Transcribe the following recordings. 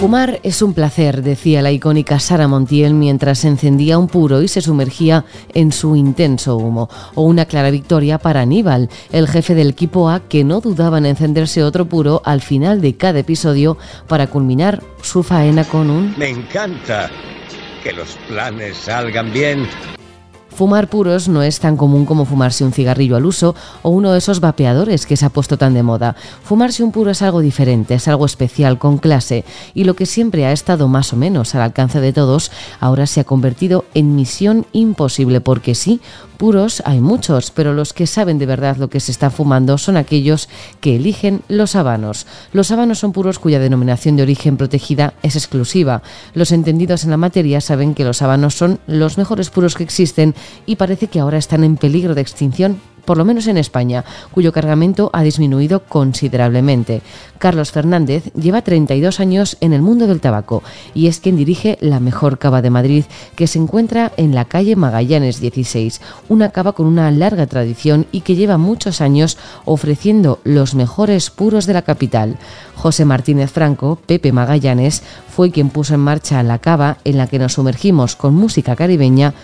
Fumar es un placer, decía la icónica Sara Montiel mientras encendía un puro y se sumergía en su intenso humo. O una clara victoria para Aníbal, el jefe del equipo A, que no dudaba en encenderse otro puro al final de cada episodio para culminar su faena con un... Me encanta que los planes salgan bien. Fumar puros no es tan común como fumarse un cigarrillo al uso o uno de esos vapeadores que se ha puesto tan de moda. Fumarse un puro es algo diferente, es algo especial, con clase, y lo que siempre ha estado más o menos al alcance de todos, ahora se ha convertido en misión imposible, porque sí, puros hay muchos, pero los que saben de verdad lo que se está fumando son aquellos que eligen los habanos. Los habanos son puros cuya denominación de origen protegida es exclusiva. Los entendidos en la materia saben que los habanos son los mejores puros que existen y parece que ahora están en peligro de extinción por lo menos en España, cuyo cargamento ha disminuido considerablemente. Carlos Fernández lleva 32 años en el mundo del tabaco y es quien dirige la mejor cava de Madrid, que se encuentra en la calle Magallanes 16, una cava con una larga tradición y que lleva muchos años ofreciendo los mejores puros de la capital. José Martínez Franco, Pepe Magallanes, fue quien puso en marcha la cava en la que nos sumergimos con música caribeña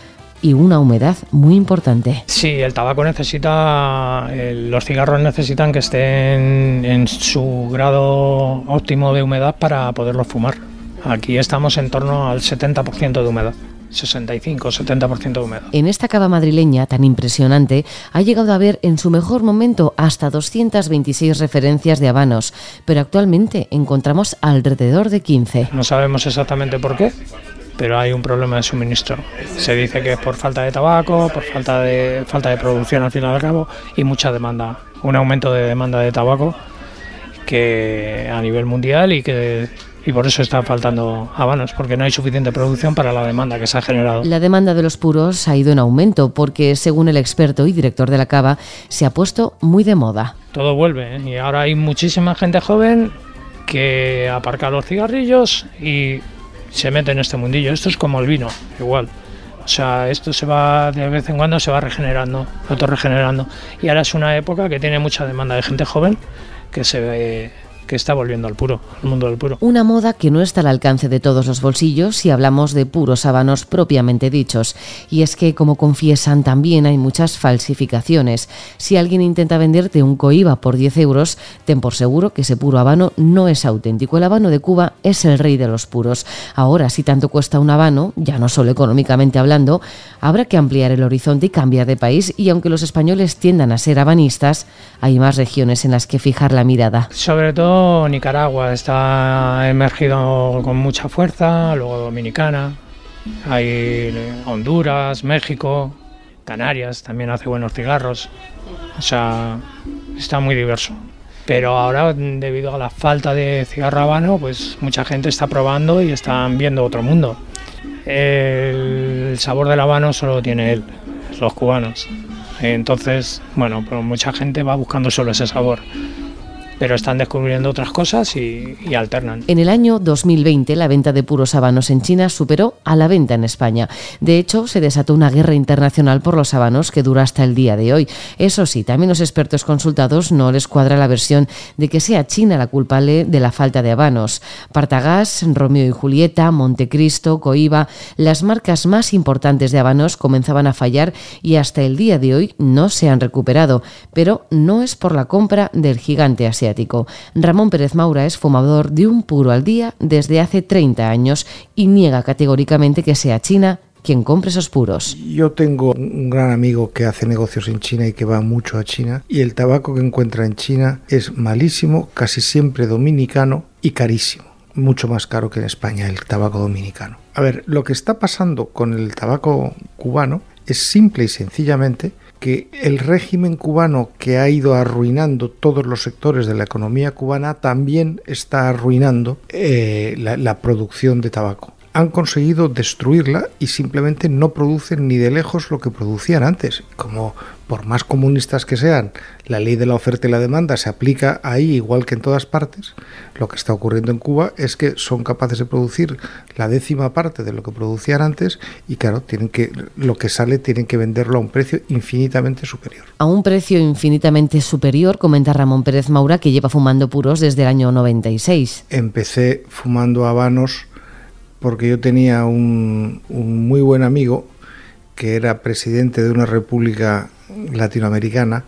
y una humedad muy importante. Sí, el tabaco necesita, los cigarros necesitan que estén en su grado óptimo de humedad para poderlos fumar. Aquí estamos en torno al 70% de humedad. 65-70% de humedad. En esta cava madrileña tan impresionante ha llegado a haber en su mejor momento hasta 226 referencias de habanos, pero actualmente encontramos alrededor de 15. No sabemos exactamente por qué, pero hay un problema de suministro. Se dice que es por falta de tabaco, por falta de, falta de producción al fin y al cabo y mucha demanda, un aumento de demanda de tabaco que a nivel mundial y que y por eso están faltando habanos, porque no hay suficiente producción para la demanda que se ha generado. La demanda de los puros ha ido en aumento porque, según el experto y director de la cava, se ha puesto muy de moda. Todo vuelve ¿eh? y ahora hay muchísima gente joven que aparca los cigarrillos y se mete en este mundillo. Esto es como el vino, igual. O sea, esto se va de vez en cuando se va regenerando, autorregenerando. Y ahora es una época que tiene mucha demanda de gente joven que se que está volviendo al puro, al mundo del puro. Una moda que no está al alcance de todos los bolsillos si hablamos de puros habanos propiamente dichos. Y es que, como confiesan, también hay muchas falsificaciones. Si alguien intenta venderte un coiba por 10 euros, ten por seguro que ese puro habano no es auténtico. El habano de Cuba es el rey de los puros. Ahora, si tanto cuesta un habano, ya no solo económicamente hablando, habrá que ampliar el horizonte y cambiar de país. Y aunque los españoles tiendan a ser habanistas, hay más regiones en las que fijar la mirada. Sobre todo Nicaragua está emergido con mucha fuerza, luego Dominicana, hay Honduras, México, Canarias también hace buenos cigarros, o sea, está muy diverso. Pero ahora, debido a la falta de cigarro habano, pues mucha gente está probando y están viendo otro mundo. El sabor del habano solo tiene él, los cubanos. Entonces, bueno, pues mucha gente va buscando solo ese sabor pero están descubriendo otras cosas y, alternan. En el año 2020 la venta de puros habanos en China superó a la venta en España. De hecho, se desató una guerra internacional por los habanos que dura hasta el día de hoy. Eso sí, también los expertos consultados no les cuadra la versión de que sea China la culpable de la falta de habanos. Partagás, Romeo y Julieta, Montecristo, Coiba, las marcas más importantes de habanos comenzaban a fallar y hasta el día de hoy no se han recuperado, pero no es por la compra del gigante asiático. Ramón Pérez Maura es fumador de un puro al día desde hace 30 años y niega categóricamente que sea China quien compre esos puros. Yo tengo un gran amigo que hace negocios en China y que va mucho a China y el tabaco que encuentra en China es malísimo, casi siempre dominicano y carísimo. Mucho más caro que en España el tabaco dominicano. A ver, lo que está pasando con el tabaco cubano es simple y sencillamente que el régimen cubano que ha ido arruinando todos los sectores de la economía cubana también está arruinando eh, la, producción de tabaco. Han conseguido destruirla y simplemente no producen ni de lejos lo que producían antes. Como por más comunistas que sean, la ley de la oferta y la demanda se aplica ahí igual que en todas partes, lo que está ocurriendo en Cuba es que son capaces de producir la décima parte de lo que producían antes y claro, tienen que lo que sale tienen que venderlo a un precio infinitamente superior. A un precio infinitamente superior, comenta Ramón Pérez Maura que lleva fumando puros desde el año 96. Empecé fumando habanos porque yo tenía un, muy buen amigo que era presidente de una república latinoamericana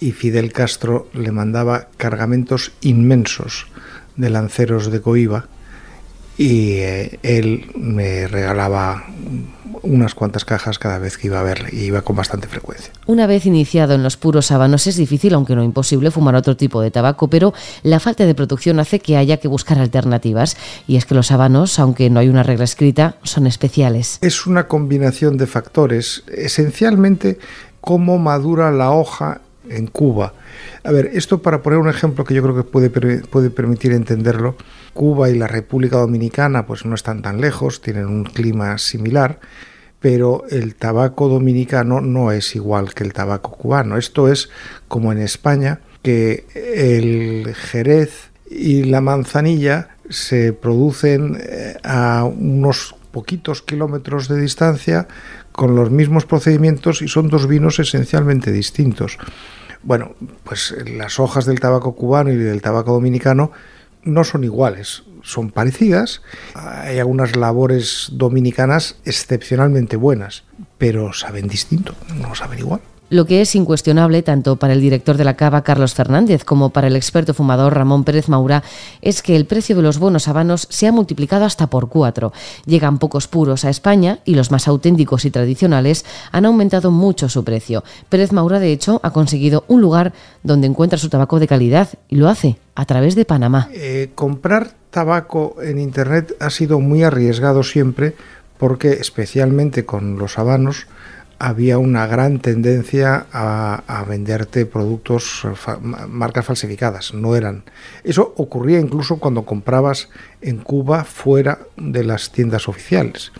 y Fidel Castro le mandaba cargamentos inmensos de lanceros de coiba y eh, él me regalaba unas cuantas cajas cada vez que iba a verle y iba con bastante frecuencia. Una vez iniciado en los puros habanos es difícil, aunque no imposible, fumar otro tipo de tabaco, pero la falta de producción hace que haya que buscar alternativas. Y es que los habanos, aunque no hay una regla escrita, son especiales. Es una combinación de factores, esencialmente cómo madura la hoja en Cuba. A ver, esto para poner un ejemplo que yo creo que puede, puede permitir entenderlo, Cuba y la República Dominicana pues no están tan lejos, tienen un clima similar, pero el tabaco dominicano no es igual que el tabaco cubano. Esto es como en España, que el jerez y la manzanilla se producen eh, a unos poquitos kilómetros de distancia con los mismos procedimientos y son dos vinos esencialmente distintos. Bueno, pues las hojas del tabaco cubano y del tabaco dominicano no son iguales, son parecidas. Hay algunas labores dominicanas excepcionalmente buenas, pero saben distinto, no saben igual. Lo que es incuestionable tanto para el director de la Cava, Carlos Fernández, como para el experto fumador Ramón Pérez Maura, es que el precio de los buenos habanos se ha multiplicado hasta por cuatro. Llegan pocos puros a España y los más auténticos y tradicionales han aumentado mucho su precio. Pérez Maura, de hecho, ha conseguido un lugar donde encuentra su tabaco de calidad y lo hace a través de Panamá. Eh, comprar tabaco en Internet ha sido muy arriesgado siempre porque especialmente con los habanos había una gran tendencia a, venderte productos, marcas falsificadas, no eran. Eso ocurría incluso cuando comprabas en Cuba fuera de las tiendas oficiales.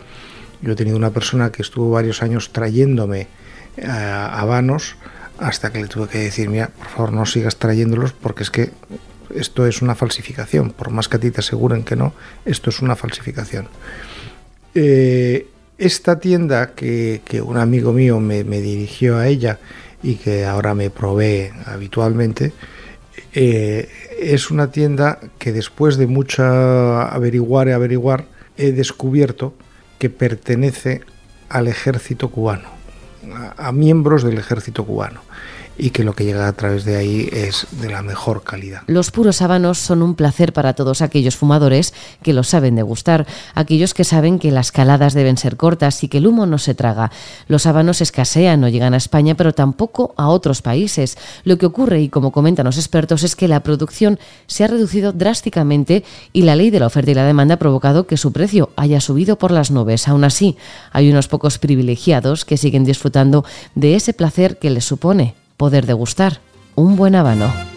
Yo he tenido una persona que estuvo varios años trayéndome eh, habanos hasta que le tuve que decir, mira, por favor no sigas trayéndolos porque es que esto es una falsificación, por más que a ti te aseguren que no, esto es una falsificación. Eh, esta tienda que, un amigo mío me, dirigió a ella y que ahora me provee habitualmente, eh, es una tienda que después de mucha averiguar y averiguar he descubierto que pertenece al ejército cubano, a miembros del ejército cubano y que lo que llega a través de ahí es de la mejor calidad. Los puros habanos son un placer para todos aquellos fumadores que los saben degustar, aquellos que saben que las caladas deben ser cortas y que el humo no se traga. Los habanos escasean, no llegan a España, pero tampoco a otros países. Lo que ocurre, y como comentan los expertos, es que la producción se ha reducido drásticamente y la ley de la oferta y la demanda ha provocado que su precio haya subido por las nubes. Aún así, hay unos pocos privilegiados que siguen disfrutando de ese placer que les supone poder degustar un buen habano.